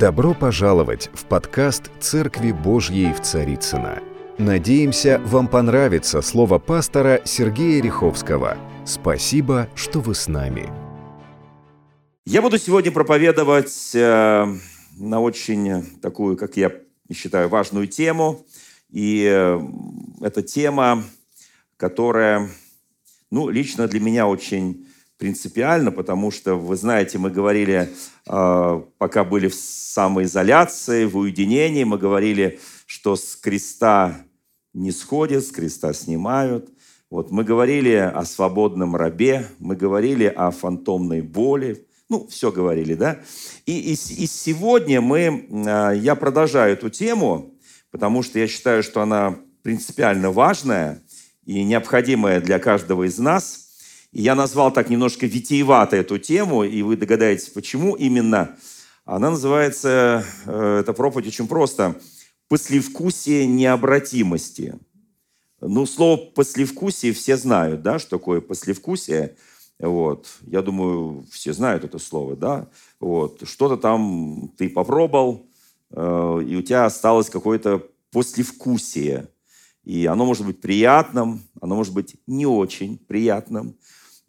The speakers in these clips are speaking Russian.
Добро пожаловать в подкаст «Церкви Божьей в Царицына. Надеемся, вам понравится слово пастора Сергея Риховского. Спасибо, что вы с нами. Я буду сегодня проповедовать э, на очень такую, как я считаю, важную тему. И э, эта тема, которая, ну, лично для меня очень принципиально, потому что, вы знаете, мы говорили, э, пока были в самоизоляции, в уединении, мы говорили, что с креста не сходят, с креста снимают. Вот мы говорили о свободном рабе, мы говорили о фантомной боли, ну, все говорили, да? И, и, и сегодня мы, э, я продолжаю эту тему, потому что я считаю, что она принципиально важная и необходимая для каждого из нас – я назвал так немножко витиевато эту тему, и вы догадаетесь, почему именно. Она называется, э, эта проповедь очень просто, «Послевкусие необратимости». Ну, слово «послевкусие» все знают, да, что такое послевкусие. Вот. Я думаю, все знают это слово, да. Вот. Что-то там ты попробовал, э, и у тебя осталось какое-то послевкусие. И оно может быть приятным, оно может быть не очень приятным.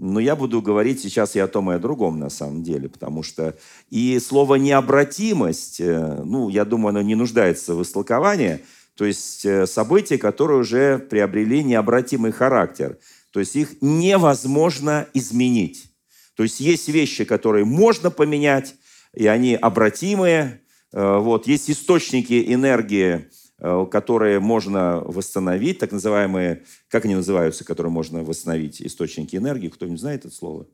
Но я буду говорить сейчас и о том, и о другом на самом деле, потому что и слово «необратимость», э, ну, я думаю, оно не нуждается в истолковании, то есть э, события, которые уже приобрели необратимый характер, то есть их невозможно изменить. То есть есть вещи, которые можно поменять, и они обратимые. Э, вот. Есть источники энергии, которые можно восстановить, так называемые, как они называются, которые можно восстановить, источники энергии, кто-нибудь знает это слово?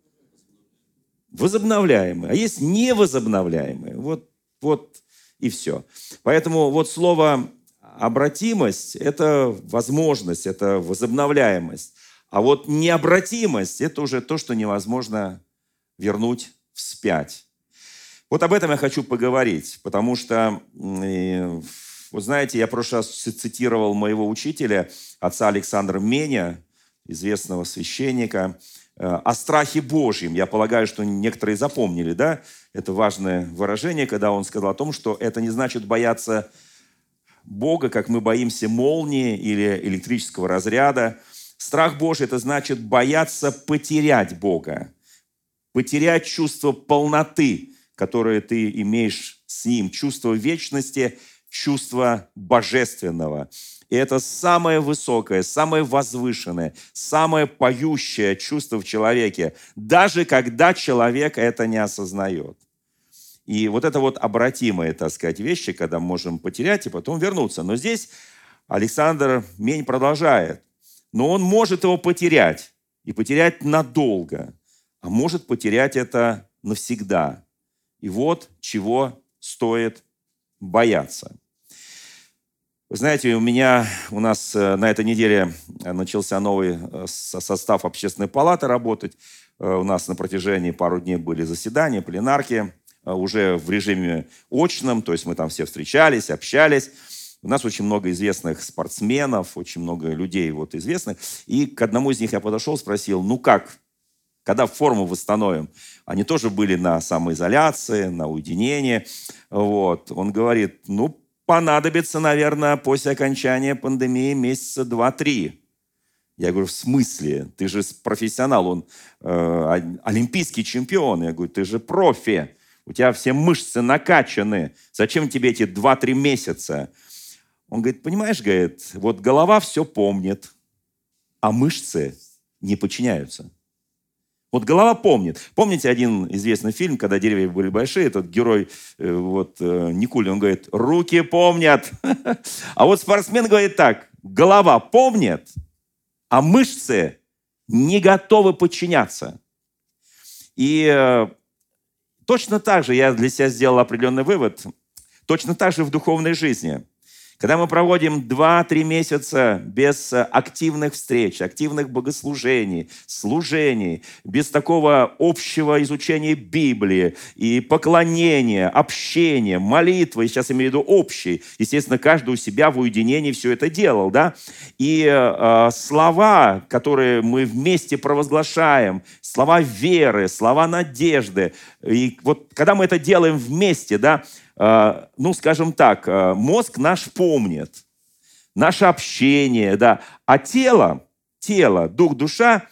Возобновляемые. А есть невозобновляемые. Вот, вот и все. Поэтому вот слово обратимость – это возможность, это возобновляемость. А вот необратимость – это уже то, что невозможно вернуть вспять. Вот об этом я хочу поговорить, потому что вот знаете, я в прошлый раз цитировал моего учителя, отца Александра Меня, известного священника, э, о страхе Божьем. Я полагаю, что некоторые запомнили, да? Это важное выражение, когда он сказал о том, что это не значит бояться Бога, как мы боимся молнии или электрического разряда. Страх Божий – это значит бояться потерять Бога, потерять чувство полноты, которое ты имеешь с Ним, чувство вечности – чувство божественного. И это самое высокое, самое возвышенное, самое поющее чувство в человеке, даже когда человек это не осознает. И вот это вот обратимые, так сказать, вещи, когда можем потерять и потом вернуться. Но здесь Александр Мень продолжает. Но он может его потерять, и потерять надолго, а может потерять это навсегда. И вот чего стоит бояться. Вы знаете, у меня, у нас э, на этой неделе э, начался новый э, состав общественной палаты работать. У нас на протяжении пару дней были заседания, пленарки, уже в режиме очном, то есть мы там все встречались, общались. У нас очень много известных спортсменов, очень много людей вот известных. И к одному из них я подошел, спросил, ну как, когда форму восстановим? Они тоже были на самоизоляции, на уединении. Вот. Он говорит, ну, понадобится, наверное, после окончания пандемии месяца два-три. Я говорю, в смысле? Ты же профессионал, он э, олимпийский чемпион. Я говорю, ты же профи, у тебя все мышцы накачаны. Зачем тебе эти два-три месяца? Он говорит, понимаешь, говорит, вот голова все помнит, а мышцы не подчиняются. Вот голова помнит. Помните один известный фильм, когда деревья были большие, этот герой э, вот, э, Никулин, он говорит, руки помнят. А вот спортсмен говорит так, голова помнит, а мышцы не готовы подчиняться. И э, точно так же я для себя сделал определенный вывод, точно так же в духовной жизни – когда мы проводим 2-3 месяца без э, активных встреч, активных богослужений, служений, без такого общего изучения Библии и поклонения, общения, молитвы, сейчас имею в виду общий, естественно, каждый у себя в уединении все это делал, да, и э, слова, которые мы вместе провозглашаем, слова веры, слова надежды, и вот когда мы это делаем вместе, да, э, ну, скажем так, э, мозг наш помнит, наше общение, да, а тело, тело, дух, душа,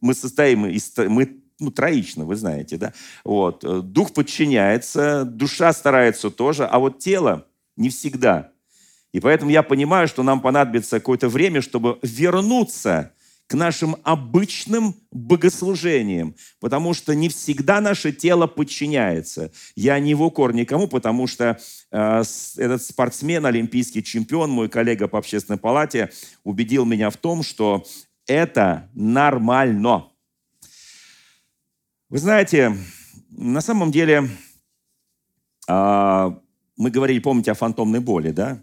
мы состоим из, мы ну, троично, вы знаете, да? Вот. Дух подчиняется, душа старается тоже, а вот тело не всегда. И поэтому я понимаю, что нам понадобится какое-то время, чтобы вернуться к нашим обычным богослужениям, потому что не всегда наше тело подчиняется. Я не в укор никому, потому что э, этот спортсмен, олимпийский чемпион, мой коллега по общественной палате, убедил меня в том, что это нормально. Вы знаете, на самом деле, э, мы говорили, помните, о фантомной боли, да?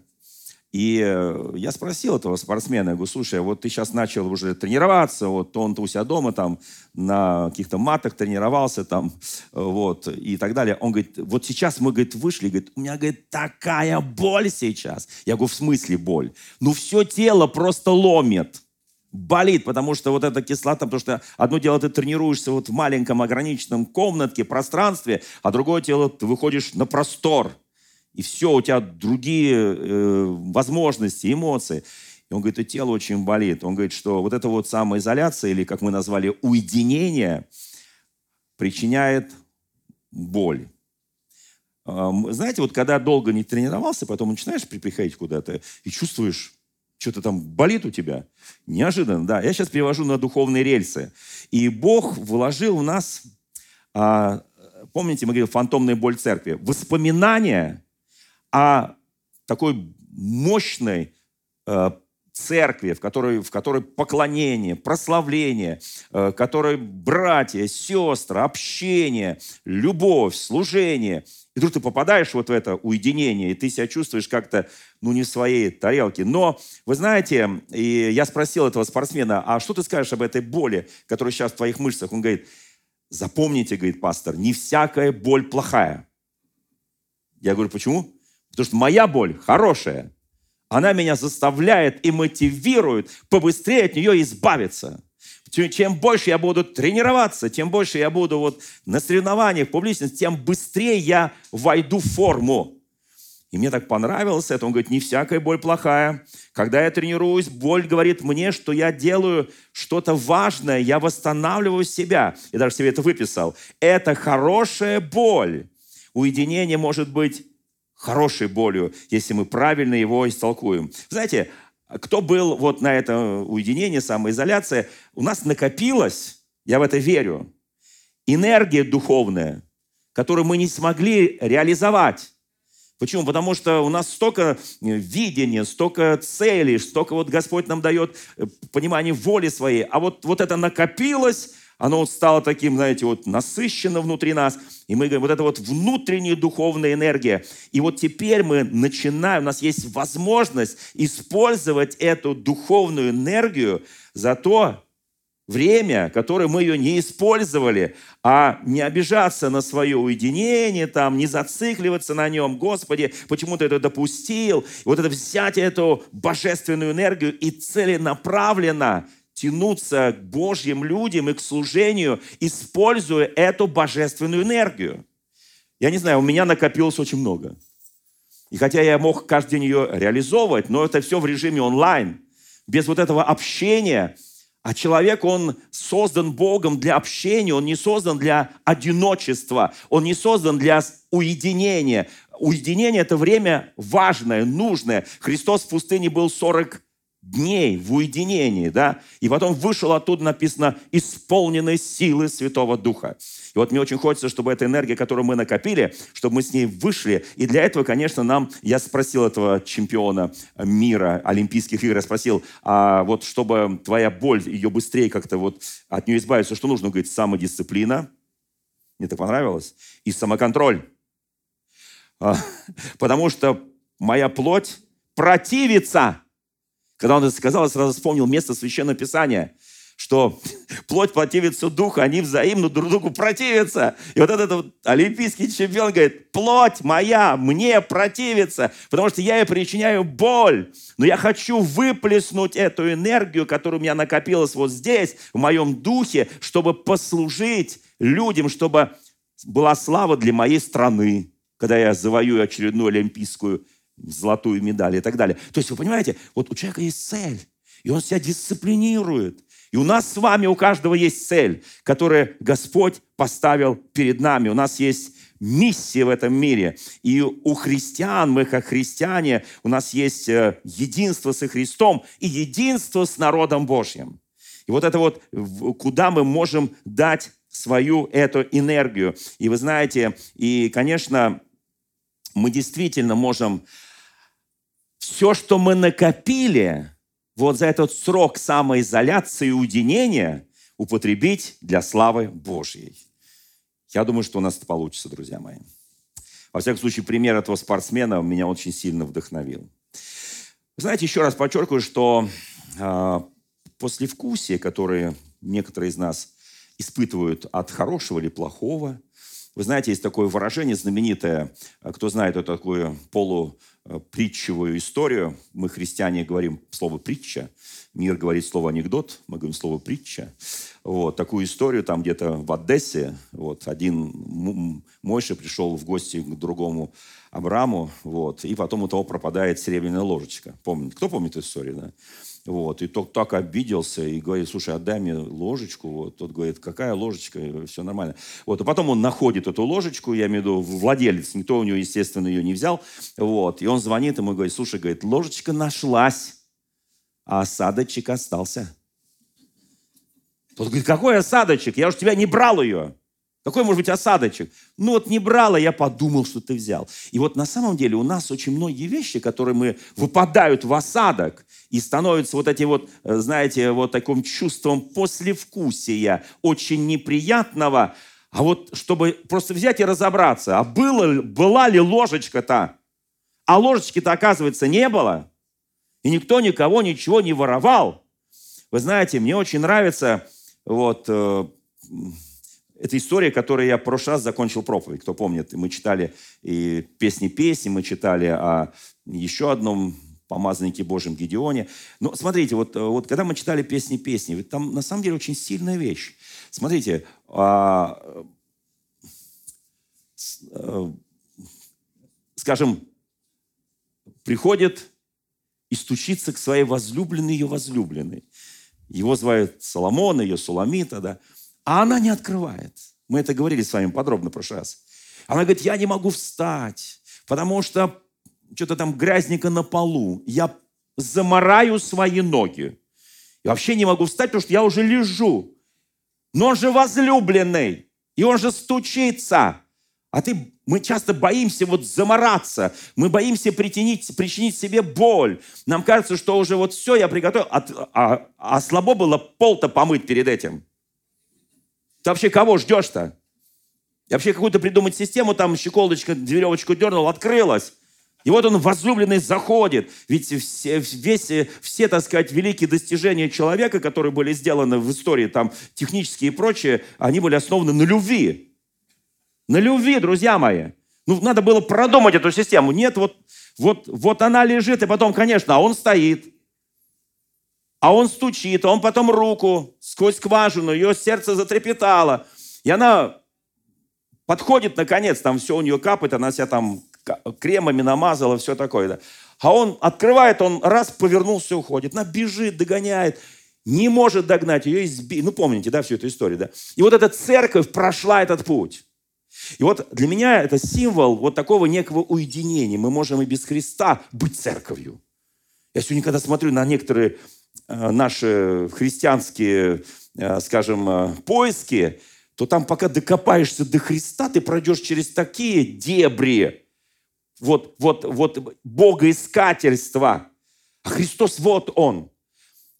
И э, я спросил этого спортсмена, я говорю, слушай, вот ты сейчас начал уже тренироваться, вот он-то у себя дома там на каких-то матах тренировался там, вот, и так далее. Он говорит, вот сейчас мы, говорит, вышли, говорит, у меня, говорит, такая боль сейчас. Я говорю, в смысле боль? Ну, все тело просто ломит болит, потому что вот эта кислота, потому что одно дело ты тренируешься вот в маленьком ограниченном комнатке, пространстве, а другое дело ты выходишь на простор – и все, у тебя другие э, возможности, эмоции. И он говорит, и тело очень болит. Он говорит, что вот эта вот самоизоляция, или как мы назвали, уединение, причиняет боль. Знаете, вот когда долго не тренировался, потом начинаешь приходить куда-то и чувствуешь, что-то там болит у тебя. Неожиданно, да. Я сейчас перевожу на духовные рельсы. И Бог вложил в нас, а, помните, мы говорили, фантомная боль церкви, воспоминания о такой мощной э, церкви, в которой, в которой поклонение, прославление, э, в которой братья, сестры, общение, любовь, служение. И вдруг ты попадаешь вот в это уединение, и ты себя чувствуешь как-то, ну, не в своей тарелке. Но, вы знаете, и я спросил этого спортсмена, а что ты скажешь об этой боли, которая сейчас в твоих мышцах? Он говорит, запомните, говорит пастор, не всякая боль плохая. Я говорю, почему? Потому что моя боль хорошая. Она меня заставляет и мотивирует побыстрее от нее избавиться. Чем больше я буду тренироваться, тем больше я буду вот на соревнованиях, публичности, тем быстрее я войду в форму. И мне так понравилось это. Он говорит, не всякая боль плохая. Когда я тренируюсь, боль говорит мне, что я делаю что-то важное, я восстанавливаю себя. Я даже себе это выписал. Это хорошая боль. Уединение может быть хорошей болью, если мы правильно его истолкуем. Знаете, кто был вот на это уединение, самоизоляция, у нас накопилось, я в это верю, энергия духовная, которую мы не смогли реализовать. Почему? Потому что у нас столько видения, столько целей, столько вот Господь нам дает э, понимание воли своей. А вот, вот это накопилось, оно вот стало таким, знаете, вот насыщенно внутри нас. И мы говорим, вот это вот внутренняя духовная энергия. И вот теперь мы начинаем, у нас есть возможность использовать эту духовную энергию за то время, которое мы ее не использовали, а не обижаться на свое уединение, там, не зацикливаться на нем. Господи, почему ты это допустил? И вот это взять эту божественную энергию и целенаправленно тянуться к Божьим людям и к служению, используя эту божественную энергию. Я не знаю, у меня накопилось очень много. И хотя я мог каждый день ее реализовывать, но это все в режиме онлайн, без вот этого общения. А человек, он создан Богом для общения, он не создан для одиночества, он не создан для уединения. Уединение – это время важное, нужное. Христос в пустыне был 40 дней в уединении, да, и потом вышел оттуда, написано, исполненной силы Святого Духа. И вот мне очень хочется, чтобы эта энергия, которую мы накопили, чтобы мы с ней вышли. И для этого, конечно, нам, я спросил этого чемпиона мира, Олимпийских игр, я спросил, а вот чтобы твоя боль, ее быстрее как-то вот от нее избавиться, что нужно? Он говорит, самодисциплина. Мне это понравилось. И самоконтроль. А, потому что моя плоть противится когда он это сказал, я сразу вспомнил место Священного Писания, что плоть противится духу, они взаимно друг другу противятся. И вот этот вот олимпийский чемпион говорит, плоть моя мне противится, потому что я ей причиняю боль. Но я хочу выплеснуть эту энергию, которая у меня накопилась вот здесь, в моем духе, чтобы послужить людям, чтобы была слава для моей страны, когда я завоюю очередную олимпийскую золотую медаль и так далее. То есть, вы понимаете, вот у человека есть цель, и он себя дисциплинирует. И у нас с вами, у каждого есть цель, которую Господь поставил перед нами. У нас есть миссия в этом мире. И у христиан, мы как христиане, у нас есть э, единство со Христом и единство с народом Божьим. И вот это вот, куда мы можем дать свою эту энергию. И вы знаете, и, конечно, мы действительно можем все, что мы накопили вот за этот срок самоизоляции и уединения, употребить для славы Божьей. Я думаю, что у нас это получится, друзья мои. Во всяком случае, пример этого спортсмена меня очень сильно вдохновил. Знаете, еще раз подчеркиваю, что э, послевкусие, которое некоторые из нас испытывают от хорошего или плохого, вы знаете, есть такое выражение знаменитое, кто знает эту такую полупритчевую историю, мы, христиане, говорим слово «притча», мир говорит слово «анекдот», мы говорим слово «притча». Вот, такую историю там где-то в Одессе, вот, один Мойша пришел в гости к другому Абраму, вот, и потом у того пропадает серебряная ложечка. Помните? Кто помнит эту историю, да? Вот, и тот так обиделся и говорит, слушай, отдай мне ложечку. Вот, тот говорит, какая ложечка? Все нормально. Вот, а потом он находит эту ложечку, я имею в виду владелец, никто у него, естественно, ее не взял. Вот, и он звонит ему и говорит, слушай, говорит, ложечка нашлась, а осадочек остался. Тот говорит, какой осадочек? Я уже тебя не брал ее. Какой может быть осадочек? Ну вот не брала, я подумал, что ты взял. И вот на самом деле у нас очень многие вещи, которые мы выпадают в осадок и становятся вот этим вот, э, знаете, вот таким чувством послевкусия, очень неприятного. А вот чтобы просто взять и разобраться, а было, была ли ложечка-то? А ложечки-то, оказывается, не было. И никто никого ничего не воровал. Вы знаете, мне очень нравится вот э, это история, которой я в прошлый раз закончил проповедь. Кто помнит, мы читали и песни песни, мы читали о еще одном помазаннике Божьем Гедеоне. Но смотрите, вот, вот когда мы читали песни песни, там на самом деле очень сильная вещь. Смотрите, а, а, скажем, приходит и стучится к своей возлюбленной ее возлюбленной. Его звают Соломон, ее Суламита, да. А она не открывает. Мы это говорили с вами подробно в прошлый раз. Она говорит, я не могу встать, потому что что-то там грязненько на полу. Я замораю свои ноги. И вообще не могу встать, потому что я уже лежу. Но он же возлюбленный, и он же стучится. А ты, мы часто боимся вот замораться, мы боимся причинить, причинить себе боль. Нам кажется, что уже вот все, я приготовил, а, а, а слабо было пол-то помыть перед этим. Ты вообще кого ждешь-то? И вообще какую-то придумать систему, там щеколдочка, веревочку дернул, открылась. И вот он, возлюбленный, заходит. Ведь все, весь, все, так сказать, великие достижения человека, которые были сделаны в истории, там, технические и прочее, они были основаны на любви. На любви, друзья мои. Ну, надо было продумать эту систему. Нет, вот, вот, вот она лежит, и потом, конечно, а он стоит. А он стучит, а он потом руку сквозь скважину, ее сердце затрепетало. И она подходит, наконец, там все у нее капает, она себя там кремами намазала, все такое. Да. А он открывает, он раз повернулся, уходит. Она бежит, догоняет. Не может догнать, ее избить. Ну, помните, да, всю эту историю, да? И вот эта церковь прошла этот путь. И вот для меня это символ вот такого некого уединения. Мы можем и без Христа быть церковью. Я сегодня, когда смотрю на некоторые наши христианские, э, скажем, э, поиски, то там пока докопаешься до Христа, ты пройдешь через такие дебри, вот, вот, вот богоискательства. А Христос вот Он.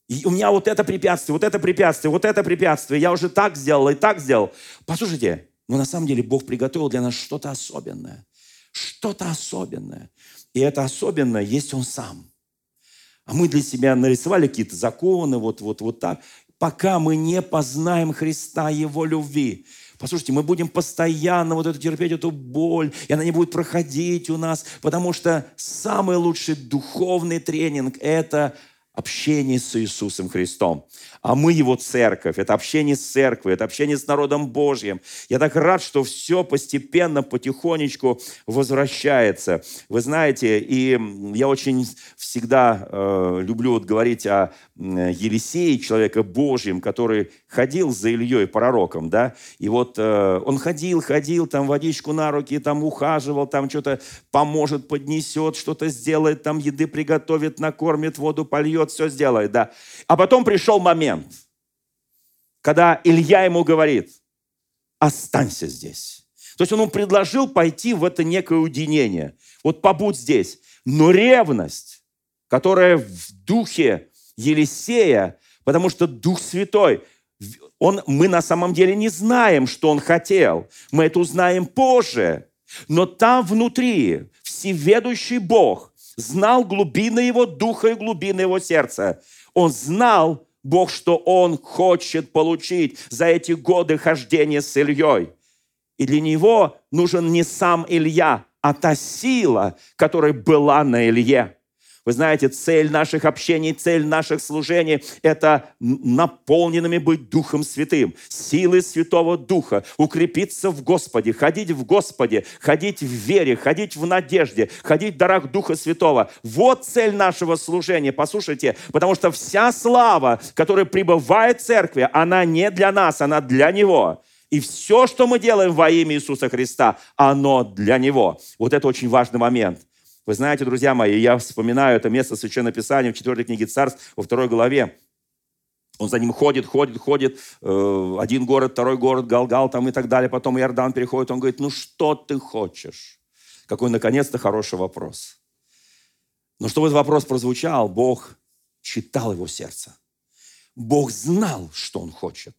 И у меня вот это препятствие, вот это препятствие, вот это препятствие. Я уже так сделал и так сделал. Послушайте, но на самом деле Бог приготовил для нас что-то особенное. Что-то особенное. И это особенное есть Он сам. А мы для себя нарисовали какие-то законы, вот, вот, вот так. Пока мы не познаем Христа, Его любви. Послушайте, мы будем постоянно вот это терпеть, эту боль, и она не будет проходить у нас, потому что самый лучший духовный тренинг – это общение с Иисусом Христом. А мы его церковь. Это общение с церковью, это общение с народом Божьим. Я так рад, что все постепенно, потихонечку возвращается. Вы знаете, и я очень всегда э, люблю вот говорить о Елисее, человека Божьем, который ходил за Ильей пророком, да, и вот э, он ходил, ходил, там водичку на руки, там ухаживал, там что-то поможет, поднесет, что-то сделает, там еды приготовит, накормит, воду польет, все сделает, да. А потом пришел момент, когда Илья ему говорит, останься здесь. То есть он ему предложил пойти в это некое уединение. Вот побудь здесь. Но ревность, которая в духе Елисея, потому что Дух Святой, он, мы на самом деле не знаем, что он хотел. Мы это узнаем позже. Но там внутри всеведущий Бог знал глубины его духа и глубины его сердца. Он знал, Бог, что он хочет получить за эти годы хождения с Ильей. И для него нужен не сам Илья, а та сила, которая была на Илье. Вы знаете, цель наших общений, цель наших служений – это наполненными быть Духом Святым, силой Святого Духа, укрепиться в Господе, ходить в Господе, ходить в вере, ходить в надежде, ходить в дарах Духа Святого. Вот цель нашего служения. Послушайте, потому что вся слава, которая пребывает в церкви, она не для нас, она для Него. И все, что мы делаем во имя Иисуса Христа, оно для Него. Вот это очень важный момент – вы знаете, друзья мои, я вспоминаю это место Священного Писания в 4 книге Царств во второй главе. Он за ним ходит, ходит, ходит. Э, один город, второй город, Галгал там и так далее. Потом Иордан переходит. Он говорит, ну что ты хочешь? Какой, наконец-то, хороший вопрос. Но чтобы этот вопрос прозвучал, Бог читал его сердце. Бог знал, что он хочет.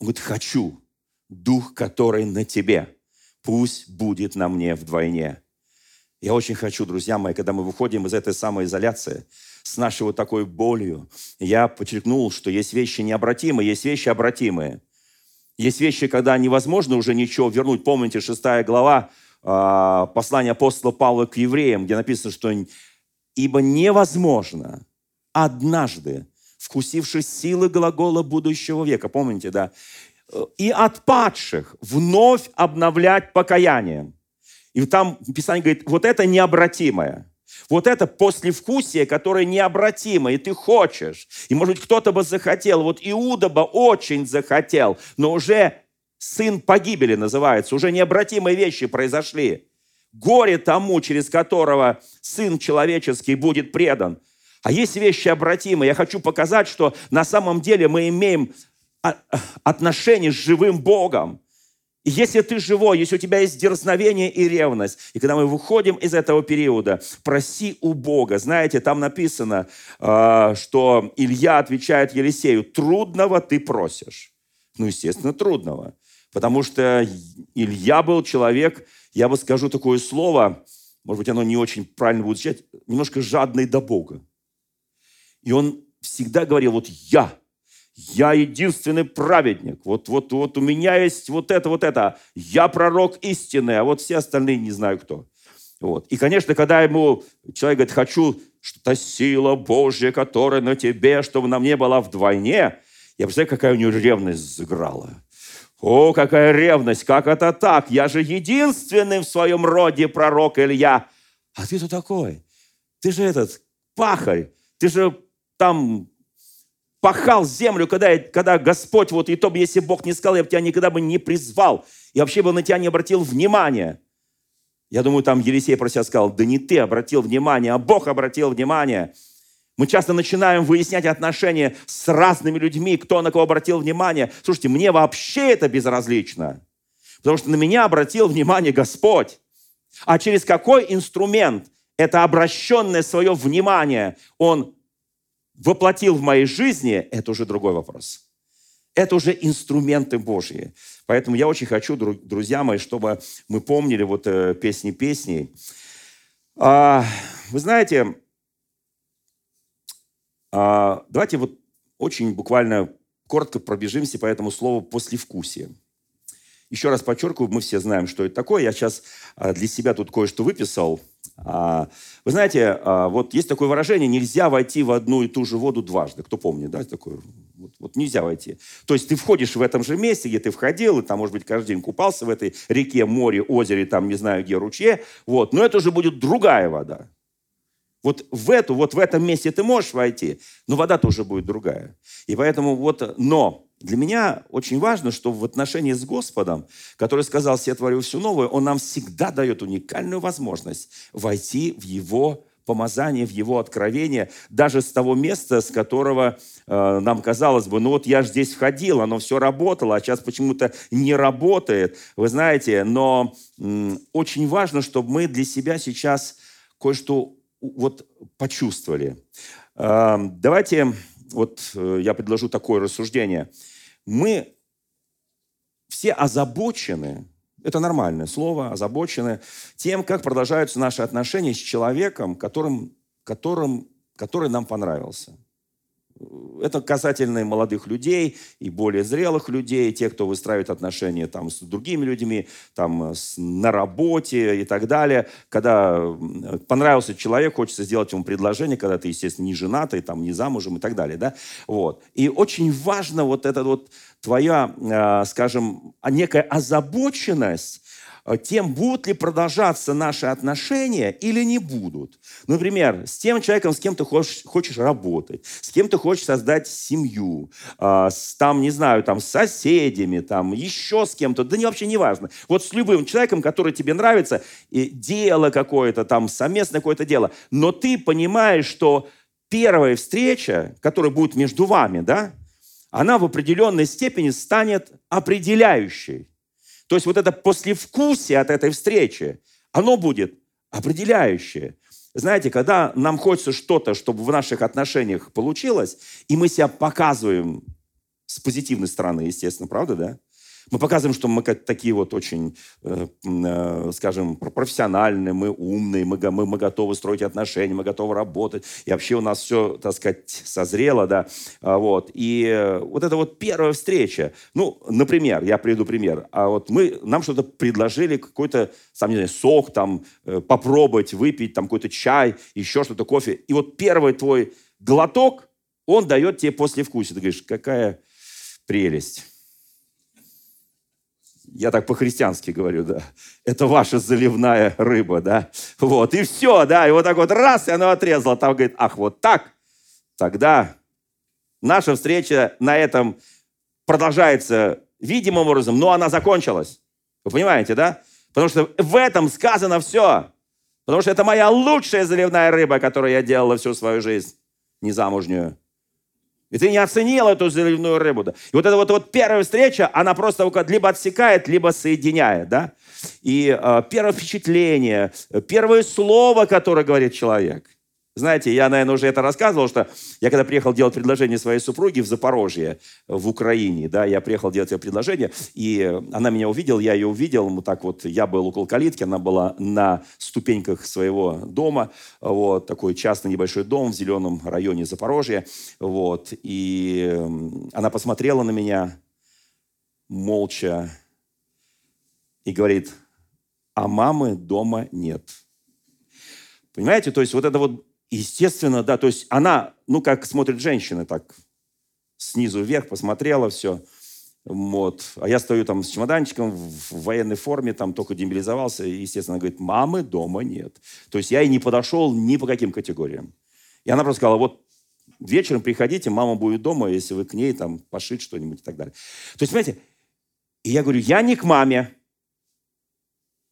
Он говорит, хочу дух, который на тебе. Пусть будет на мне вдвойне. Я очень хочу, друзья мои, когда мы выходим из этой самоизоляции, с нашей вот такой болью, я подчеркнул, что есть вещи необратимые, есть вещи обратимые. Есть вещи, когда невозможно уже ничего вернуть. Помните, шестая глава э, послания апостола Павла к евреям, где написано, что «Ибо невозможно однажды, вкусившись силы глагола будущего века». Помните, да? «И от падших вновь обновлять покаянием». И там Писание говорит, вот это необратимое. Вот это послевкусие, которое необратимо, и ты хочешь. И, может быть, кто-то бы захотел. Вот Иуда бы очень захотел, но уже сын погибели называется, уже необратимые вещи произошли. Горе тому, через которого сын человеческий будет предан. А есть вещи обратимые. Я хочу показать, что на самом деле мы имеем отношение с живым Богом. И если ты живой, если у тебя есть дерзновение и ревность, и когда мы выходим из этого периода, проси у Бога. Знаете, там написано, а, что Илья отвечает Елисею, трудного ты просишь. Ну, естественно, трудного. Потому что Илья был человек, я бы скажу такое слово, может быть, оно не очень правильно будет звучать, немножко жадный до Бога. И он всегда говорил, вот я я единственный праведник. Вот, вот, вот у меня есть вот это, вот это. Я пророк истины, а вот все остальные не знаю кто. Вот. И, конечно, когда ему человек говорит, хочу, что та сила Божья, которая на тебе, чтобы на мне была вдвойне, я представляю, какая у него ревность сыграла. О, какая ревность, как это так? Я же единственный в своем роде пророк Илья. А ты кто такой? Ты же этот пахарь, ты же там пахал землю, когда, когда Господь, вот и то бы, если Бог не сказал, я бы тебя никогда бы не призвал, и вообще бы на тебя не обратил внимания. Я думаю, там Елисей про себя сказал, да не ты обратил внимание, а Бог обратил внимание. Мы часто начинаем выяснять отношения с разными людьми, кто на кого обратил внимание. Слушайте, мне вообще это безразлично, потому что на меня обратил внимание Господь. А через какой инструмент это обращенное свое внимание Он воплотил в моей жизни, это уже другой вопрос. Это уже инструменты Божьи. Поэтому я очень хочу, друзья мои, чтобы мы помнили вот э, песни песней. А, вы знаете, а, давайте вот очень буквально коротко пробежимся по этому слову «послевкусие». Еще раз подчеркиваю, мы все знаем, что это такое. Я сейчас а, для себя тут кое-что выписал. А, вы знаете, а, вот есть такое выражение, нельзя войти в одну и ту же воду дважды. Кто помнит, да, такое? Вот, вот нельзя войти. То есть ты входишь в этом же месте, где ты входил, и там, может быть, каждый день купался в этой реке, море, озере, там, не знаю, где, ручье, вот, но это уже будет другая вода. Вот в эту, вот в этом месте ты можешь войти, но вода тоже будет другая. И поэтому вот, но для меня очень важно, что в отношении с Господом, который сказал, «Все творю все новое», Он нам всегда дает уникальную возможность войти в Его помазание, в Его откровение, даже с того места, с которого э, нам казалось бы, ну вот я же здесь входил, оно все работало, а сейчас почему-то не работает, вы знаете, но э, очень важно, чтобы мы для себя сейчас кое-что вот почувствовали. Э, давайте вот э, я предложу такое рассуждение. Мы все озабочены, это нормальное слово, озабочены тем, как продолжаются наши отношения с человеком, которым, которым, который нам понравился. Это касательно молодых людей и более зрелых людей, тех, кто выстраивает отношения там, с другими людьми, там, с, на работе и так далее. Когда понравился человек, хочется сделать ему предложение, когда ты, естественно, не женатый, там, не замужем и так далее. Да? Вот. И очень важно вот эта вот твоя, а, скажем, некая озабоченность Э, тем, будут ли продолжаться наши отношения или не будут. Например, с тем человеком, с кем ты хочешь, хочешь работать, с кем ты хочешь создать семью, э, с, там, не знаю, там, с соседями, там, еще с кем-то, да не, вообще не важно. Вот с любым человеком, который тебе нравится, и дело какое-то, там, совместное какое-то дело, но ты понимаешь, что первая встреча, которая будет между вами, да, она в определенной степени станет определяющей. То есть вот это послевкусие от этой встречи, оно будет определяющее. Знаете, когда нам хочется что-то, чтобы в наших отношениях получилось, и мы себя показываем с позитивной стороны, естественно, правда, да? Мы показываем, что мы такие вот очень, э, э, скажем, профессиональные, мы умные, мы, мы, мы готовы строить отношения, мы готовы работать. И вообще у нас все, так сказать, созрело, да. А, вот. И э, вот это вот первая встреча. Ну, например, я приведу пример. А вот мы, нам что-то предложили, какой-то, сам не знаю, сок там, попробовать, выпить, там какой-то чай, еще что-то, кофе. И вот первый твой глоток, он дает тебе послевкусие. Ты говоришь, какая прелесть я так по-христиански говорю, да, это ваша заливная рыба, да, вот, и все, да, и вот так вот раз, и она отрезала, там говорит, ах, вот так, тогда наша встреча на этом продолжается видимым образом, но она закончилась. Вы понимаете, да? Потому что в этом сказано все. Потому что это моя лучшая заливная рыба, которую я делала всю свою жизнь, незамужнюю. И ты не оценил эту заливную рыбу. Да? И вот эта вот, вот первая встреча, она просто либо отсекает, либо соединяет. Да? И э, первое впечатление, первое слово, которое говорит человек – знаете, я, наверное, уже это рассказывал, что я когда приехал делать предложение своей супруге в Запорожье, в Украине, да, я приехал делать ее предложение, и она меня увидела, я ее увидел, вот так вот, я был около калитки, она была на ступеньках своего дома, вот, такой частный небольшой дом в зеленом районе Запорожья, вот, и она посмотрела на меня молча и говорит, а мамы дома нет. Понимаете, то есть вот это вот Естественно, да, то есть она, ну, как смотрит женщина, так снизу вверх посмотрела все. Вот. А я стою там с чемоданчиком в военной форме, там только демобилизовался, и, естественно, она говорит, мамы дома нет. То есть я и не подошел ни по каким категориям. И она просто сказала, вот вечером приходите, мама будет дома, если вы к ней там пошить что-нибудь и так далее. То есть, понимаете, и я говорю, я не к маме.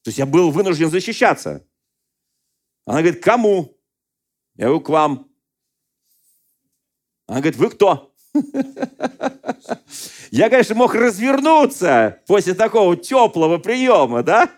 То есть я был вынужден защищаться. Она говорит, кому? Я говорю, к вам. Она говорит, вы кто? Я, конечно, мог развернуться после такого теплого приема, да?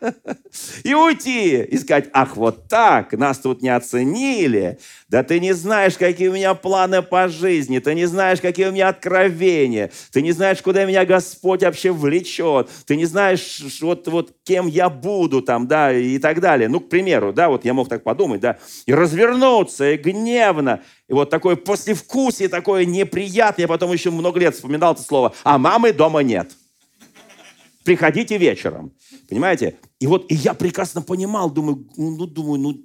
И уйти, и сказать, ах, вот так, нас тут не оценили. Да ты не знаешь, какие у меня планы по жизни, ты не знаешь, какие у меня откровения, ты не знаешь, куда меня Господь вообще влечет, ты не знаешь, вот, вот кем я буду там, да, и так далее. Ну, к примеру, да, вот я мог так подумать, да, и развернуться, и гневно, и вот такое послевкусие, такое неприятное. Я потом еще много лет вспоминал это слово. А мамы дома нет. Приходите вечером. Понимаете? И вот и я прекрасно понимал, думаю, ну, думаю, ну,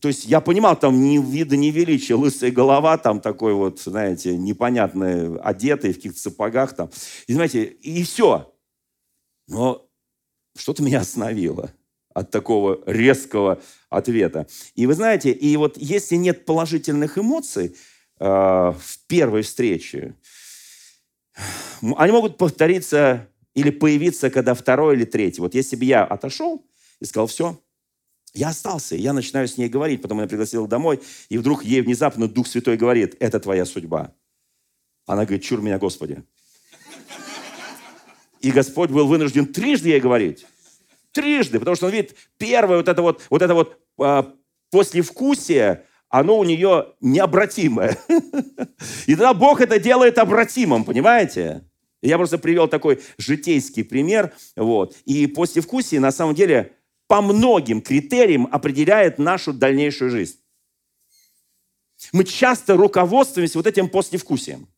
То есть я понимал, там ни вида, ни величия, лысая голова, там такой вот, знаете, непонятный, одетый в каких-то сапогах там. И знаете, и все. Но что-то меня остановило от такого резкого ответа. И вы знаете, и вот если нет положительных эмоций э, в первой встрече, они могут повториться или появиться, когда второй или третий. Вот если бы я отошел и сказал, все, я остался, я начинаю с ней говорить, потом я пригласил домой, и вдруг ей внезапно Дух Святой говорит, это твоя судьба. Она говорит, чур меня, Господи. И Господь был вынужден трижды ей говорить. Трижды, потому что он видит, первое вот это вот, вот это вот а, послевкусие, оно у нее необратимое. И тогда Бог это делает обратимым, понимаете? Я просто привел такой житейский пример. Вот. И послевкусие на самом деле по многим критериям определяет нашу дальнейшую жизнь. Мы часто руководствуемся вот этим послевкусием.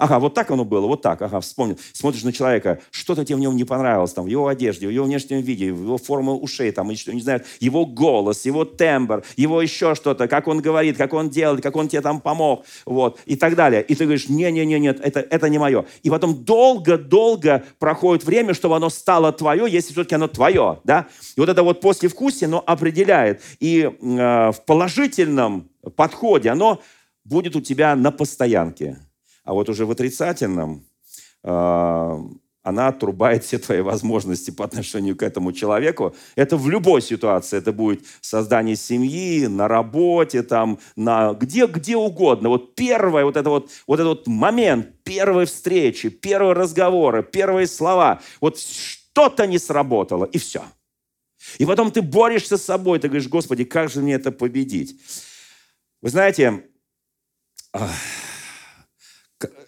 Ага, вот так оно было, вот так, ага, вспомнил. Смотришь на человека, что-то тебе в нем не понравилось, там, в его одежде, в его внешнем виде, в его форме ушей, там, не знаю, его голос, его тембр, его еще что-то, как он говорит, как он делает, как он тебе там помог, вот, и так далее. И ты говоришь, не-не-не, нет, это, это не мое. И потом долго-долго проходит время, чтобы оно стало твое, если все-таки оно твое, да. И вот это вот послевкусие, оно определяет. И э, в положительном подходе оно будет у тебя на постоянке. А вот уже в отрицательном э, она отрубает все твои возможности по отношению к этому человеку. Это в любой ситуации. Это будет создание семьи, на работе, там, на, где, где угодно. Вот первое, вот, это вот, вот этот вот момент первой встречи, первые разговоры, первые слова. Вот что-то не сработало, и все. И потом ты борешься с собой, ты говоришь, Господи, как же мне это победить? Вы знаете,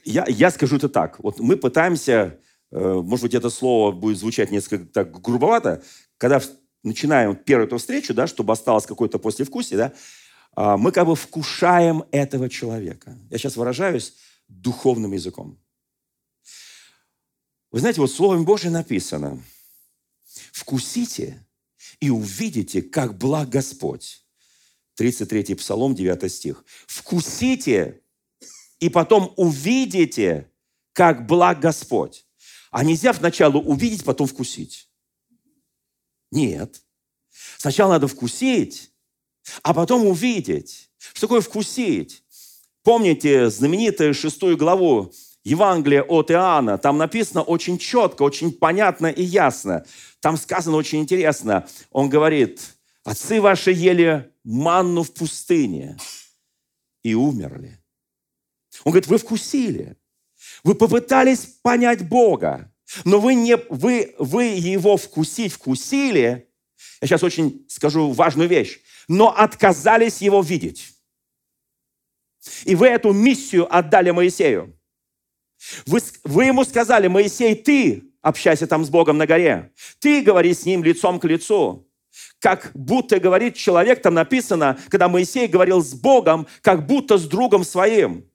я, я скажу это так. Вот мы пытаемся, э, может быть, это слово будет звучать несколько так грубовато, когда начинаем первую эту встречу, да, чтобы осталось какое-то послевкусие, да, а, мы как бы вкушаем этого человека. Я сейчас выражаюсь духовным языком. Вы знаете, вот Словом Божьим написано, «Вкусите и увидите, как благ Господь». 33 Псалом, 9 стих. «Вкусите и потом увидите, как благ Господь. А нельзя вначале увидеть, потом вкусить. Нет. Сначала надо вкусить, а потом увидеть. Что такое вкусить? Помните знаменитую шестую главу Евангелия от Иоанна? Там написано очень четко, очень понятно и ясно. Там сказано очень интересно. Он говорит, отцы ваши ели манну в пустыне и умерли. Он говорит, вы вкусили, вы попытались понять Бога, но вы, не, вы, вы его вкусить вкусили, я сейчас очень скажу важную вещь, но отказались его видеть. И вы эту миссию отдали Моисею. Вы, вы ему сказали, Моисей, ты общайся там с Богом на горе. Ты говори с ним лицом к лицу. Как будто говорит человек, там написано, когда Моисей говорил с Богом, как будто с другом своим.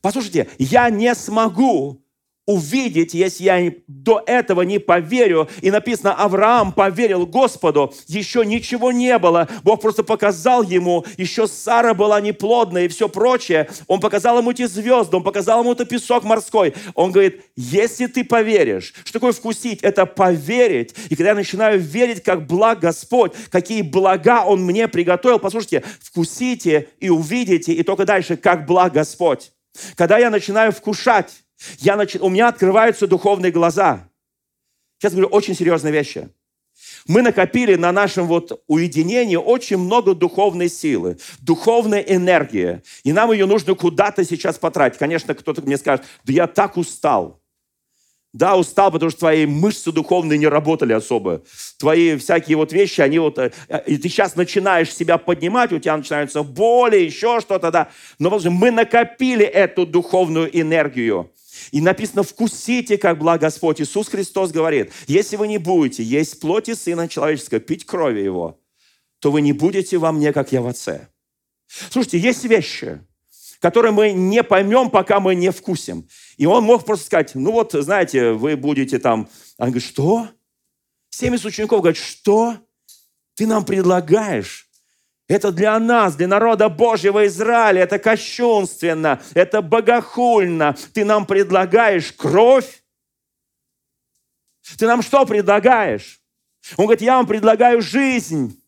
Послушайте, я не смогу увидеть, если я до этого не поверю. И написано, Авраам поверил Господу, еще ничего не было. Бог просто показал ему, еще Сара была неплодная и все прочее. Он показал ему эти звезды, он показал ему это песок морской. Он говорит, если ты поверишь, что такое вкусить? Это поверить. И когда я начинаю верить, как благ Господь, какие блага Он мне приготовил, послушайте, вкусите и увидите, и только дальше, как благ Господь. Когда я начинаю вкушать, я нач... у меня открываются духовные глаза. Сейчас говорю очень серьезные вещи. Мы накопили на нашем вот уединении очень много духовной силы, духовной энергии. И нам ее нужно куда-то сейчас потратить. Конечно, кто-то мне скажет, да я так устал. Да, устал, потому что твои мышцы духовные не работали особо. Твои всякие вот вещи, они вот... Э, и ты сейчас начинаешь себя поднимать, у тебя начинаются боли, еще что-то, да. Но мы накопили эту духовную энергию. И написано, вкусите, как благ Господь. Иисус Христос говорит, если вы не будете есть плоти Сына Человеческого, пить крови Его, то вы не будете во мне, как я в Отце. Слушайте, есть вещи, которые мы не поймем, пока мы не вкусим. И он мог просто сказать, ну вот, знаете, вы будете там... Он говорит, что? 70 учеников говорят, что? Ты нам предлагаешь? Это для нас, для народа Божьего Израиля. Это кощунственно, это богохульно. Ты нам предлагаешь кровь? Ты нам что предлагаешь? Он говорит, я вам предлагаю жизнь.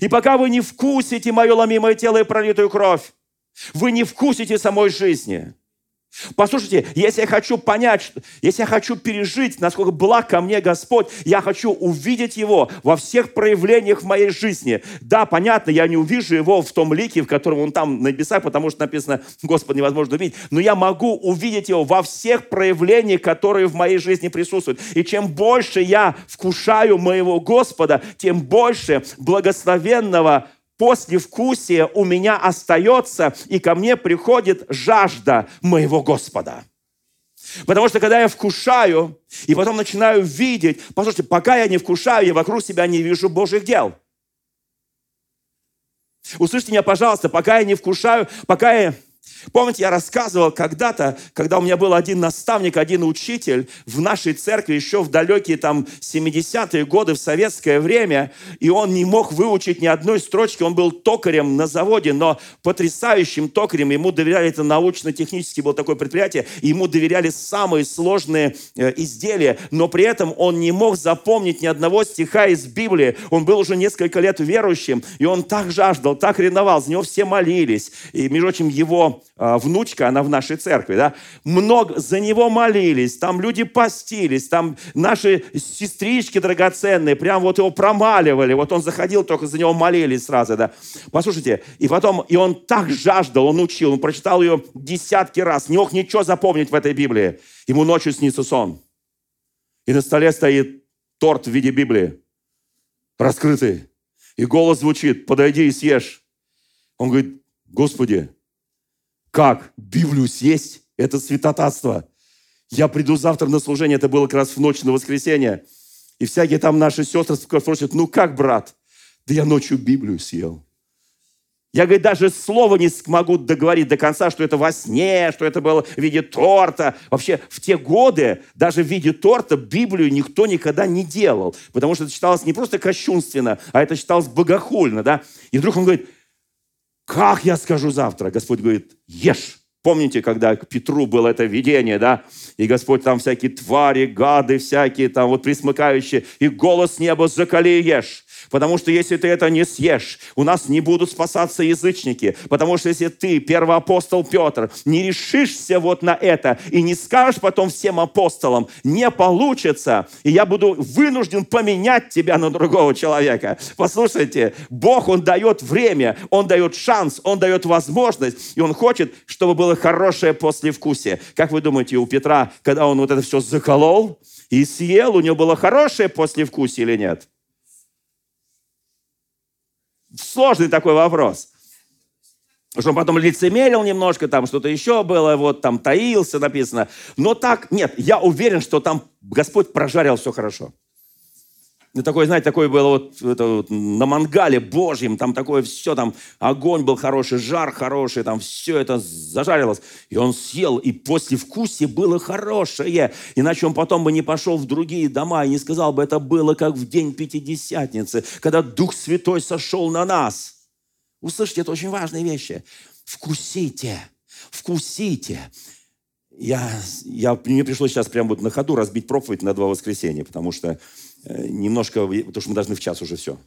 И пока вы не вкусите мое ломимое тело и пролитую кровь, вы не вкусите самой жизни. Послушайте, если я хочу понять, если я хочу пережить, насколько благ ко мне Господь, я хочу увидеть Его во всех проявлениях в моей жизни. Да, понятно, я не увижу Его в том лике, в котором Он там на небесах, потому что написано, Господь невозможно увидеть, но я могу увидеть Его во всех проявлениях, которые в моей жизни присутствуют. И чем больше я вкушаю моего Господа, тем больше благословенного послевкусие у меня остается, и ко мне приходит жажда моего Господа. Потому что когда я вкушаю, и потом начинаю видеть, послушайте, пока я не вкушаю, я вокруг себя не вижу Божьих дел. Услышьте меня, пожалуйста, пока я не вкушаю, пока я Помните, я рассказывал когда-то, когда у меня был один наставник, один учитель в нашей церкви еще в далекие там 70-е годы в советское время, и он не мог выучить ни одной строчки, он был токарем на заводе, но потрясающим токарем, ему доверяли, это научно-технически было такое предприятие, ему доверяли самые сложные э, изделия, но при этом он не мог запомнить ни одного стиха из Библии, он был уже несколько лет верующим, и он так жаждал, так ревновал, за него все молились, и, между прочим, его внучка, она в нашей церкви, да, много за него молились, там люди постились, там наши сестрички драгоценные, прям вот его промаливали, вот он заходил, только за него молились сразу, да. Послушайте, и потом, и он так жаждал, он учил, он прочитал ее десятки раз, не мог ничего запомнить в этой Библии. Ему ночью снится сон. И на столе стоит торт в виде Библии, раскрытый. И голос звучит, подойди и съешь. Он говорит, Господи, как? Библию съесть? Это святотатство. Я приду завтра на служение, это было как раз в ночь на воскресенье. И всякие там наши сестры спросят, ну как, брат? Да я ночью Библию съел. Я, говорит, даже слова не смогу договорить до конца, что это во сне, что это было в виде торта. Вообще, в те годы даже в виде торта Библию никто никогда не делал, потому что это считалось не просто кощунственно, а это считалось богохульно, да. И вдруг он говорит, как я скажу завтра? Господь говорит, ешь. Помните, когда к Петру было это видение, да? И Господь там всякие твари, гады всякие там вот присмыкающие. И голос неба закали и ешь. Потому что если ты это не съешь, у нас не будут спасаться язычники. Потому что если ты, первый апостол Петр, не решишься вот на это и не скажешь потом всем апостолам, не получится, и я буду вынужден поменять тебя на другого человека. Послушайте, Бог, Он дает время, Он дает шанс, Он дает возможность, и Он хочет, чтобы было хорошее послевкусие. Как вы думаете, у Петра, когда он вот это все заколол и съел, у него было хорошее послевкусие или нет? Сложный такой вопрос. Что он потом лицемерил немножко, там что-то еще было, вот там таился, написано. Но так, нет, я уверен, что там Господь прожарил все хорошо. Ну, такой, знаете, такое было вот, это вот на мангале божьем, там такое все, там огонь был хороший, жар хороший, там все это зажарилось. И он съел, и после вкуса было хорошее. Иначе он потом бы не пошел в другие дома и не сказал бы, это было как в день Пятидесятницы, когда Дух Святой сошел на нас. Услышите, это очень важные вещи. Вкусите, вкусите. Я, я, мне пришлось сейчас прямо вот на ходу разбить проповедь на два воскресенья, потому что немножко, потому что мы должны в час уже все.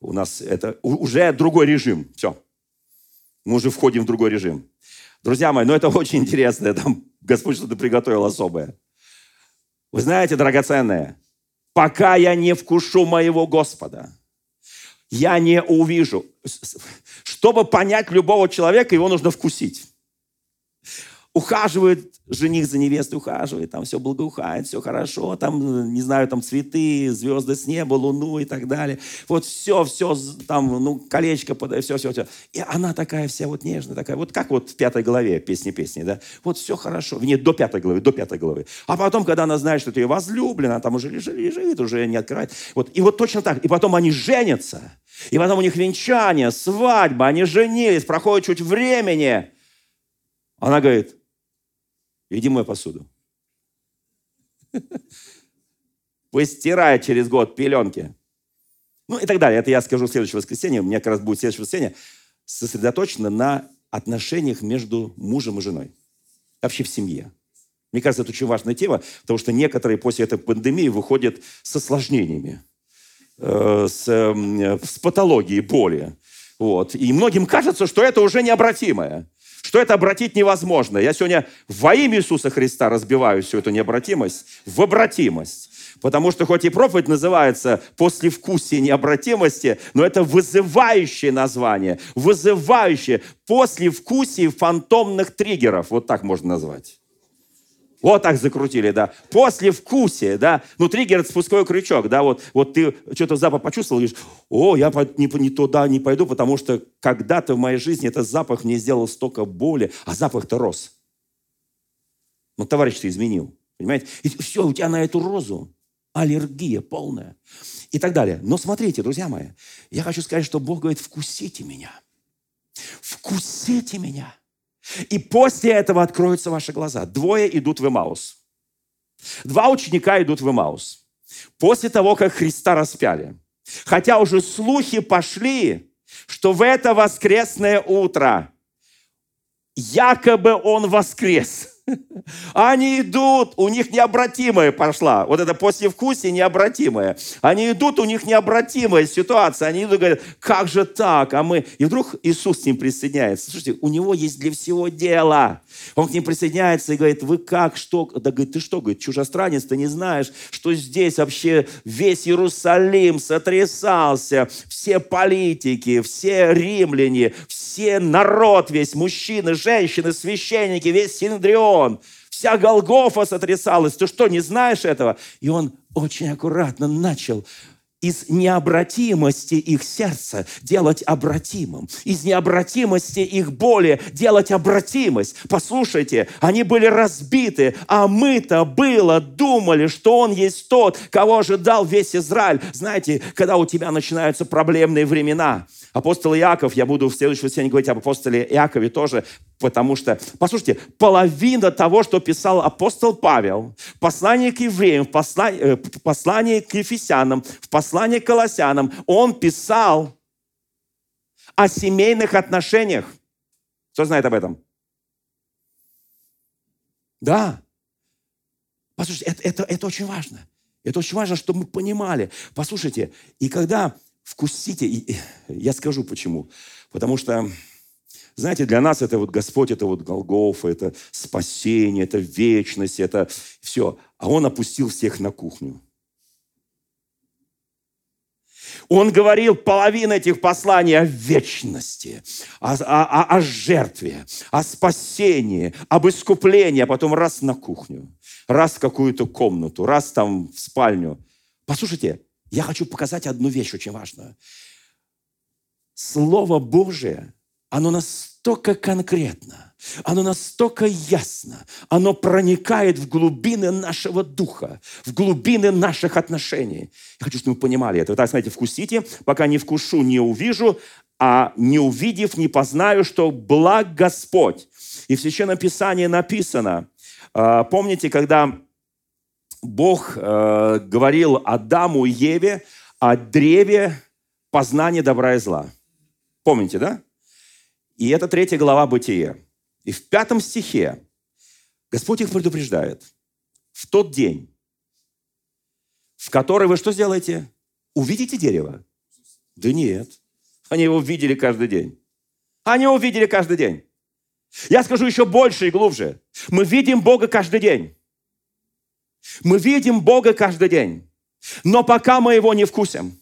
У нас это уже другой режим, все. Мы уже входим в другой режим. Друзья мои, ну это очень интересно, там Господь что-то приготовил особое. Вы знаете, драгоценное, пока я не вкушу моего Господа, я не увижу. Чтобы понять любого человека, его нужно вкусить ухаживает, жених за невестой ухаживает, там все благоухает, все хорошо, там, не знаю, там цветы, звезды с неба, луну и так далее. Вот все, все, там, ну, колечко, все, все, все. И она такая вся вот нежная, такая, вот как вот в пятой главе песни-песни, да? Вот все хорошо. Нет, до пятой главы, до пятой главы. А потом, когда она знает, что ты ее возлюблена, там уже лежит, лежит, уже не открывает. Вот, и вот точно так. И потом они женятся. И потом у них венчание, свадьба, они женились, проходит чуть времени. Она говорит, Иди мой посуду. Постирай через год пеленки. Ну и так далее. Это я скажу в следующее воскресенье. У меня как раз будет следующее воскресенье сосредоточено на отношениях между мужем и женой. Вообще в семье. Мне кажется, это очень важная тема, потому что некоторые после этой пандемии выходят с осложнениями, э, с, э, с патологией боли. Вот. И многим кажется, что это уже необратимое, что это обратить невозможно. Я сегодня во имя Иисуса Христа разбиваю всю эту необратимость в обратимость. Потому что хоть и проповедь называется «послевкусие необратимости», но это вызывающее название, вызывающее послевкусие фантомных триггеров. Вот так можно назвать. Вот так закрутили, да. После вкусия, да. Ну, триггер – это спусковой крючок, да. Вот, вот ты что-то запах почувствовал, говоришь, о, я не, не туда не пойду, потому что когда-то в моей жизни этот запах мне сделал столько боли, а запах-то рос. Ну, товарищ ты изменил, понимаете? И все, у тебя на эту розу аллергия полная и так далее. Но смотрите, друзья мои, я хочу сказать, что Бог говорит, вкусите меня. Вкусите меня. И после этого откроются ваши глаза. Двое идут в Эмаус. Два ученика идут в Эмаус. После того, как Христа распяли. Хотя уже слухи пошли, что в это воскресное утро якобы он воскрес – Они идут, у них необратимая пошла. Вот это послевкусие необратимое. Они идут, у них необратимая ситуация. Они идут и говорят, как же так? А мы... И вдруг Иисус к ним присоединяется. Слушайте, у него есть для всего дело. Он к ним присоединяется и говорит, вы как, что? Да говорит, ты что, говорит, чужестранец, ты не знаешь, что здесь вообще весь Иерусалим сотрясался, все политики, все римляне, все народ весь, мужчины, женщины, священники, весь Синдрион, вся Голгофа сотрясалась. Ты что, не знаешь этого? И он очень аккуратно начал из необратимости их сердца делать обратимым, из необратимости их боли делать обратимость. Послушайте, они были разбиты, а мы-то было думали, что Он есть тот, кого ожидал весь Израиль. Знаете, когда у тебя начинаются проблемные времена, апостол Иаков, я буду в следующем воскресенье говорить об апостоле Иакове тоже, потому что, послушайте, половина того, что писал апостол Павел, в послании к евреям, в послании, э, в послании к ефесянам, в послании к колоссянам, он писал о семейных отношениях. Кто знает об этом? Да. Послушайте, это, это, это очень важно. Это очень важно, чтобы мы понимали. Послушайте, и когда вкусите, я скажу почему. Потому что знаете, для нас это вот Господь, это вот Голгофа, это спасение, это вечность, это все. А Он опустил всех на кухню. Он говорил половину этих посланий о вечности, о, о, о жертве, о спасении, об искуплении, а потом раз на кухню, раз в какую-то комнату, раз там в спальню. Послушайте, я хочу показать одну вещь очень важную. Слово Божие – оно настолько конкретно, оно настолько ясно, оно проникает в глубины нашего духа, в глубины наших отношений. Я хочу, чтобы вы понимали это. Вы так, знаете, вкусите, пока не вкушу, не увижу, а не увидев, не познаю, что благ Господь. И в Священном Писании написано, а, помните, когда Бог э, говорил Адаму и Еве о древе познания добра и зла. Помните, да? И это третья глава Бытия. И в пятом стихе Господь их предупреждает. В тот день, в который вы что сделаете? Увидите дерево? Да нет. Они его видели каждый день. Они его видели каждый день. Я скажу еще больше и глубже. Мы видим Бога каждый день. Мы видим Бога каждый день. Но пока мы его не вкусим –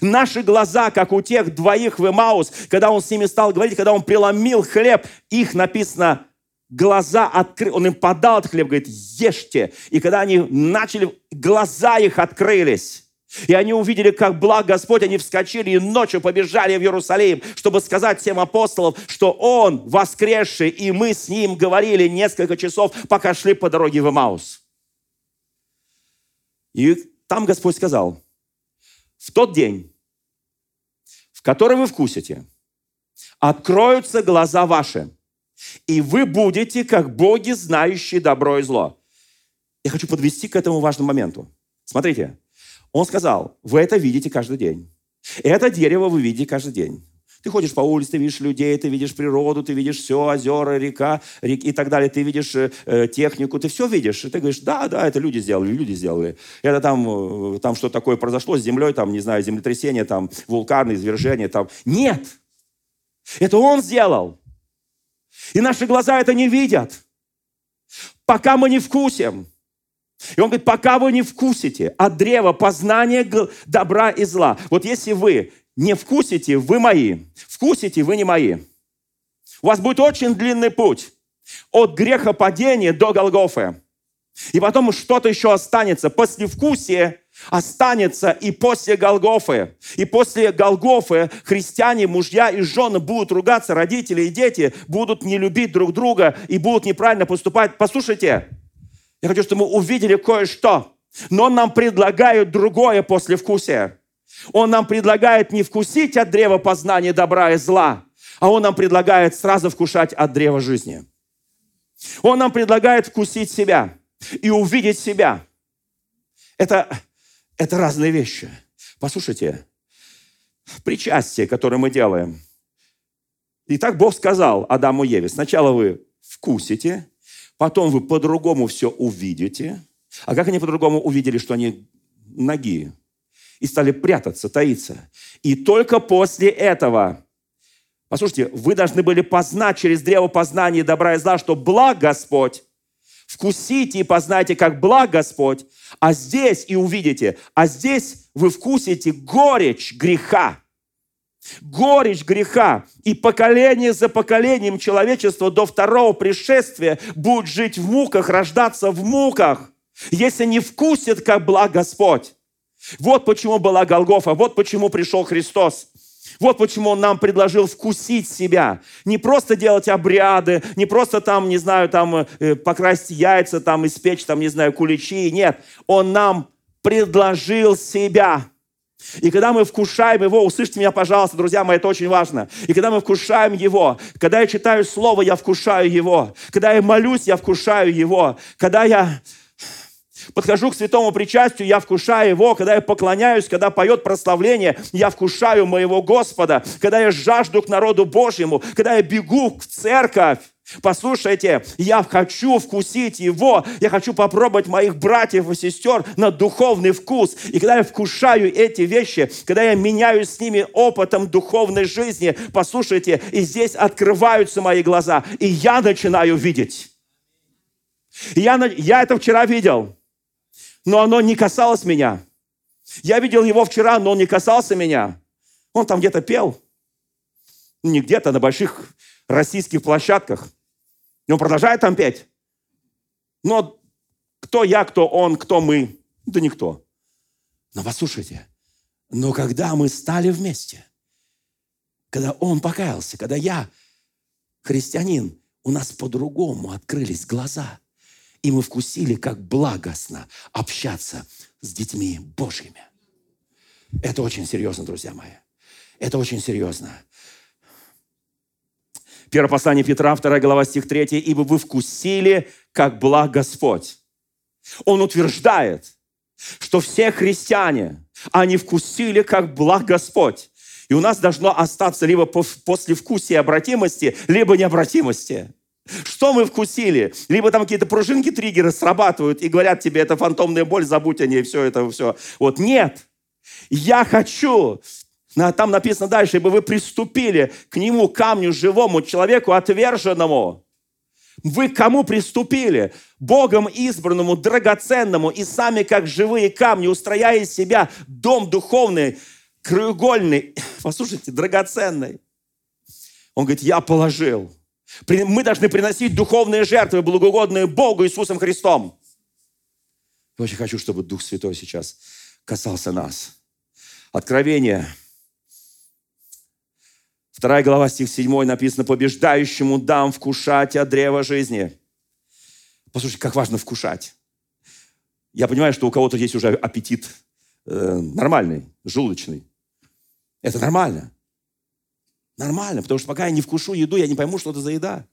Наши глаза, как у тех двоих в Эмаус, когда он с ними стал говорить, когда он преломил хлеб, их написано, глаза открыли, он им подал этот хлеб, говорит, ешьте. И когда они начали, глаза их открылись. И они увидели, как благ Господь, они вскочили и ночью побежали в Иерусалим, чтобы сказать всем апостолам, что Он воскресший, и мы с Ним говорили несколько часов, пока шли по дороге в Эмаус. И там Господь сказал, в тот день, в который вы вкусите, откроются глаза ваши, и вы будете как боги, знающие добро и зло. Я хочу подвести к этому важному моменту. Смотрите, Он сказал, вы это видите каждый день. Это дерево вы видите каждый день. Ты ходишь по улице, ты видишь людей, ты видишь природу, ты видишь все, озера, река рек, и так далее. Ты видишь э, э, технику, ты все видишь. И ты говоришь, да, да, это люди сделали, люди сделали. Это там, э, там что такое произошло с землей, там, не знаю, землетрясение, там, вулканы, извержения. Там. Нет! Это Он сделал. И наши глаза это не видят. Пока мы не вкусим. И он говорит, пока вы не вкусите от древа познания добра и зла. Вот если вы не вкусите, вы мои. Вкусите, вы не мои. У вас будет очень длинный путь от греха падения до Голгофы. И потом что-то еще останется. После вкусия останется и после Голгофы. И после Голгофы христиане, мужья и жены будут ругаться, родители и дети будут не любить друг друга и будут неправильно поступать. Послушайте, я хочу, чтобы мы увидели кое-что. Но нам предлагает другое после вкусия. Он нам предлагает не вкусить от древа познания добра и зла, а Он нам предлагает сразу вкушать от древа жизни. Он нам предлагает вкусить себя и увидеть себя. Это, это разные вещи. Послушайте, причастие, которое мы делаем. Итак, Бог сказал Адаму и Еве, сначала вы вкусите, потом вы по-другому все увидите. А как они по-другому увидели, что они ноги? И стали прятаться, таиться. И только после этого, послушайте, вы должны были познать через древо познания добра и зла, что благ Господь, вкусите и познайте, как благ Господь, а здесь и увидите, а здесь вы вкусите горечь греха. Горечь греха. И поколение за поколением человечества до второго пришествия будет жить в муках, рождаться в муках, если не вкусит, как благ Господь. Вот почему была Голгофа, вот почему пришел Христос. Вот почему Он нам предложил вкусить себя. Не просто делать обряды, не просто там, не знаю, там э, покрасить яйца, там испечь, там, не знаю, куличи. Нет, Он нам предложил себя. И когда мы вкушаем Его, услышьте меня, пожалуйста, друзья мои, это очень важно. И когда мы вкушаем Его, когда я читаю Слово, я вкушаю Его. Когда я молюсь, я вкушаю Его. Когда я подхожу к святому причастию, я вкушаю его, когда я поклоняюсь, когда поет прославление, я вкушаю моего Господа, когда я жажду к народу Божьему, когда я бегу в церковь, Послушайте, я хочу вкусить Его, я хочу попробовать моих братьев и сестер на духовный вкус. И когда я вкушаю эти вещи, когда я меняюсь с ними опытом духовной жизни, послушайте, и здесь открываются мои глаза, и я начинаю видеть. я, я это вчера видел но оно не касалось меня. Я видел его вчера, но он не касался меня. Он там где-то пел. Не где-то, на больших российских площадках. И он продолжает там петь. Но кто я, кто он, кто мы? Да никто. Но послушайте, но когда мы стали вместе, когда он покаялся, когда я христианин, у нас по-другому открылись глаза – и мы вкусили, как благостно общаться с детьми Божьими. Это очень серьезно, друзья мои. Это очень серьезно. Первое послание Петра, 2 глава, стих 3. «Ибо вы вкусили, как благ Господь». Он утверждает, что все христиане, они вкусили, как благ Господь. И у нас должно остаться либо после вкусия обратимости, либо необратимости. Что мы вкусили? Либо там какие-то пружинки, триггеры срабатывают и говорят тебе, это фантомная боль, забудь о ней, все это, все. Вот нет. Я хочу, там написано дальше, ибо вы приступили к нему, камню живому, человеку отверженному. Вы кому приступили? Богом избранному, драгоценному, и сами, как живые камни, устрояя из себя дом духовный, краеугольный, послушайте, драгоценный. Он говорит, я положил – мы должны приносить духовные жертвы, благоугодные Богу Иисусом Христом. Я очень хочу, чтобы Дух Святой сейчас касался нас. Откровение. Вторая глава, стих 7 написано, «Побеждающему дам вкушать от древа жизни». Послушайте, как важно вкушать. Я понимаю, что у кого-то есть уже аппетит э, нормальный, желудочный. Это нормально. Нормально, потому что пока я не вкушу еду, я не пойму, что это за еда.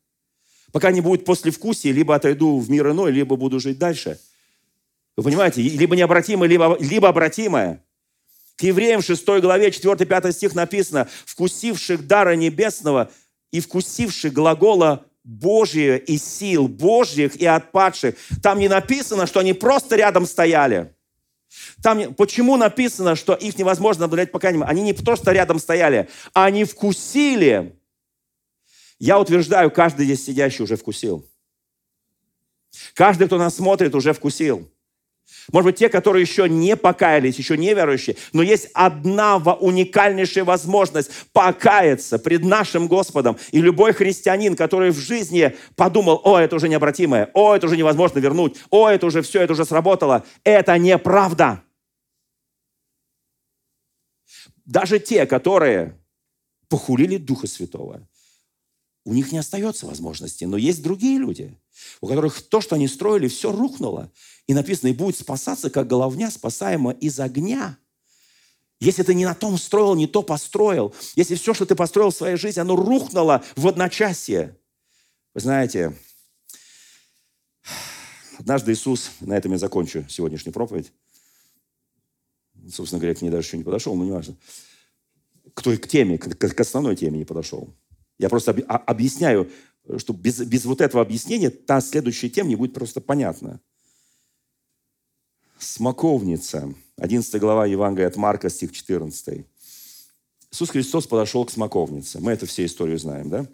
Пока не будет послевкусия, либо отойду в мир иной, либо буду жить дальше. Вы понимаете, либо необратимое, либо, либо обратимое. К евреям 6 главе 4-5 стих написано, «Вкусивших дара небесного и вкусивших глагола Божия и сил Божьих и отпадших». Там не написано, что они просто рядом стояли. Там, почему написано, что их невозможно наблюдать покаянием? Они не просто рядом стояли, они вкусили. Я утверждаю, каждый здесь сидящий уже вкусил. Каждый, кто нас смотрит, уже вкусил. Может быть, те, которые еще не покаялись, еще не верующие, но есть одна уникальнейшая возможность покаяться пред нашим Господом. И любой христианин, который в жизни подумал, о, это уже необратимое, о, это уже невозможно вернуть, о, это уже все, это уже сработало, это неправда. Даже те, которые похулили Духа Святого, у них не остается возможности. Но есть другие люди, у которых то, что они строили, все рухнуло. И написано, и будет спасаться, как головня, спасаема из огня. Если ты не на том строил, не то построил, если все, что ты построил в своей жизни, оно рухнуло в одночасье. Вы знаете, однажды Иисус, на этом я закончу сегодняшнюю проповедь, собственно говоря, к ней даже еще не подошел, но не важно, к той к теме, к, к основной теме не подошел. Я просто об, объясняю, что без, без вот этого объяснения та следующая тема не будет просто понятна. Смоковница. 11 глава Евангелия от Марка, стих 14. Иисус Христос подошел к смоковнице. Мы эту все историю знаем, да?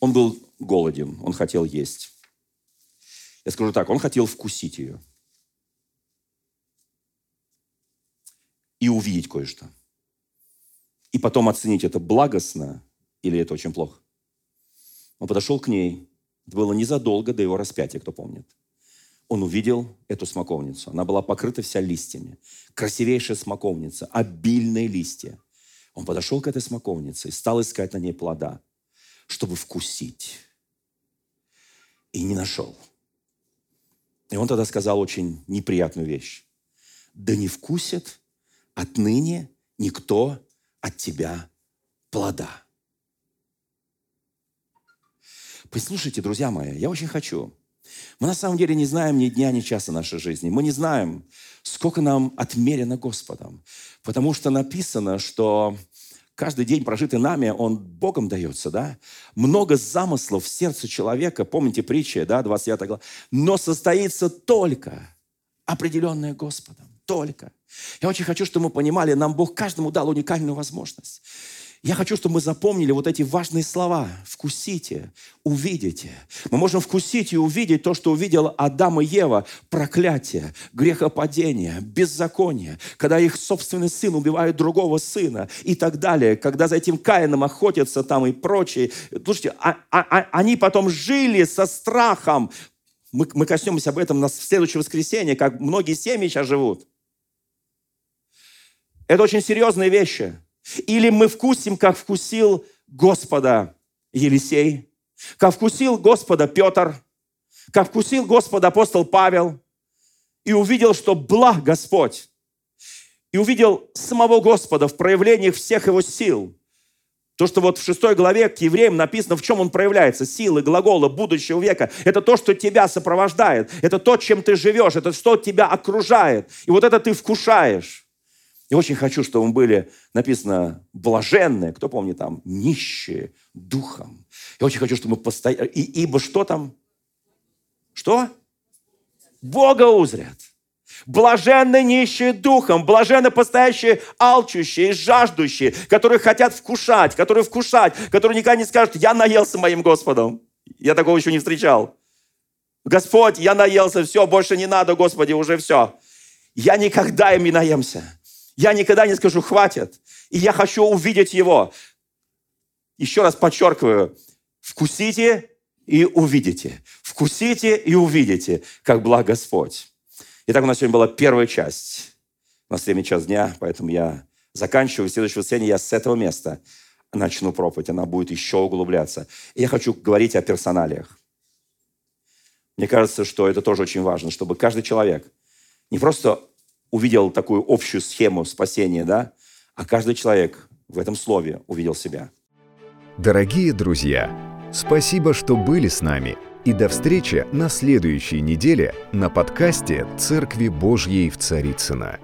Он был голоден, он хотел есть. Я скажу так, он хотел вкусить ее. И увидеть кое-что. И потом оценить, это благостно или это очень плохо. Он подошел к ней. Это было незадолго до его распятия, кто помнит. Он увидел эту смоковницу. Она была покрыта вся листьями. Красивейшая смоковница, обильные листья. Он подошел к этой смоковнице и стал искать на ней плода, чтобы вкусить. И не нашел. И он тогда сказал очень неприятную вещь. Да не вкусит отныне никто от тебя плода. Послушайте, друзья мои, я очень хочу. Мы на самом деле не знаем ни дня, ни часа нашей жизни. Мы не знаем, сколько нам отмерено Господом. Потому что написано, что каждый день, прожитый нами, он Богом дается, да? Много замыслов в сердце человека, помните притчи, да, 29 глава, но состоится только определенное Господом, только. Я очень хочу, чтобы мы понимали, нам Бог каждому дал уникальную возможность. Я хочу, чтобы мы запомнили вот эти важные слова. Вкусите, увидите. Мы можем вкусить и увидеть то, что увидел Адам и Ева. Проклятие, грехопадение, беззаконие. Когда их собственный сын убивает другого сына и так далее. Когда за этим Каином охотятся там и прочие. Слушайте, а, а, а, они потом жили со страхом. Мы, мы коснемся об этом на следующее воскресенье, как многие семьи сейчас живут. Это очень серьезные вещи. Или мы вкусим, как вкусил Господа Елисей, как вкусил Господа Петр, как вкусил Господа апостол Павел, и увидел, что благ Господь, и увидел самого Господа в проявлениях всех его сил. То, что вот в шестой главе к евреям написано, в чем он проявляется, силы, глагола будущего века. Это то, что тебя сопровождает. Это то, чем ты живешь. Это что тебя окружает. И вот это ты вкушаешь. Я очень хочу, чтобы мы были, написано, блаженные, кто помнит там, нищие духом. Я очень хочу, чтобы мы постоянно... И, ибо что там? Что? Бога узрят. Блаженны нищие духом, блаженны постоящие алчущие, жаждущие, которые хотят вкушать, которые вкушать, которые никогда не скажут, я наелся моим Господом. Я такого еще не встречал. Господь, я наелся, все, больше не надо, Господи, уже все. Я никогда им не наемся. Я никогда не скажу «хватит». И я хочу увидеть его. Еще раз подчеркиваю, вкусите и увидите. Вкусите и увидите, как благ Господь. Итак, у нас сегодня была первая часть. У нас время час дня, поэтому я заканчиваю. В следующее воскресенье я с этого места начну проповедь. Она будет еще углубляться. И я хочу говорить о персоналиях. Мне кажется, что это тоже очень важно, чтобы каждый человек не просто увидел такую общую схему спасения, да, а каждый человек в этом слове увидел себя. Дорогие друзья, спасибо, что были с нами. И до встречи на следующей неделе на подкасте «Церкви Божьей в Царицына.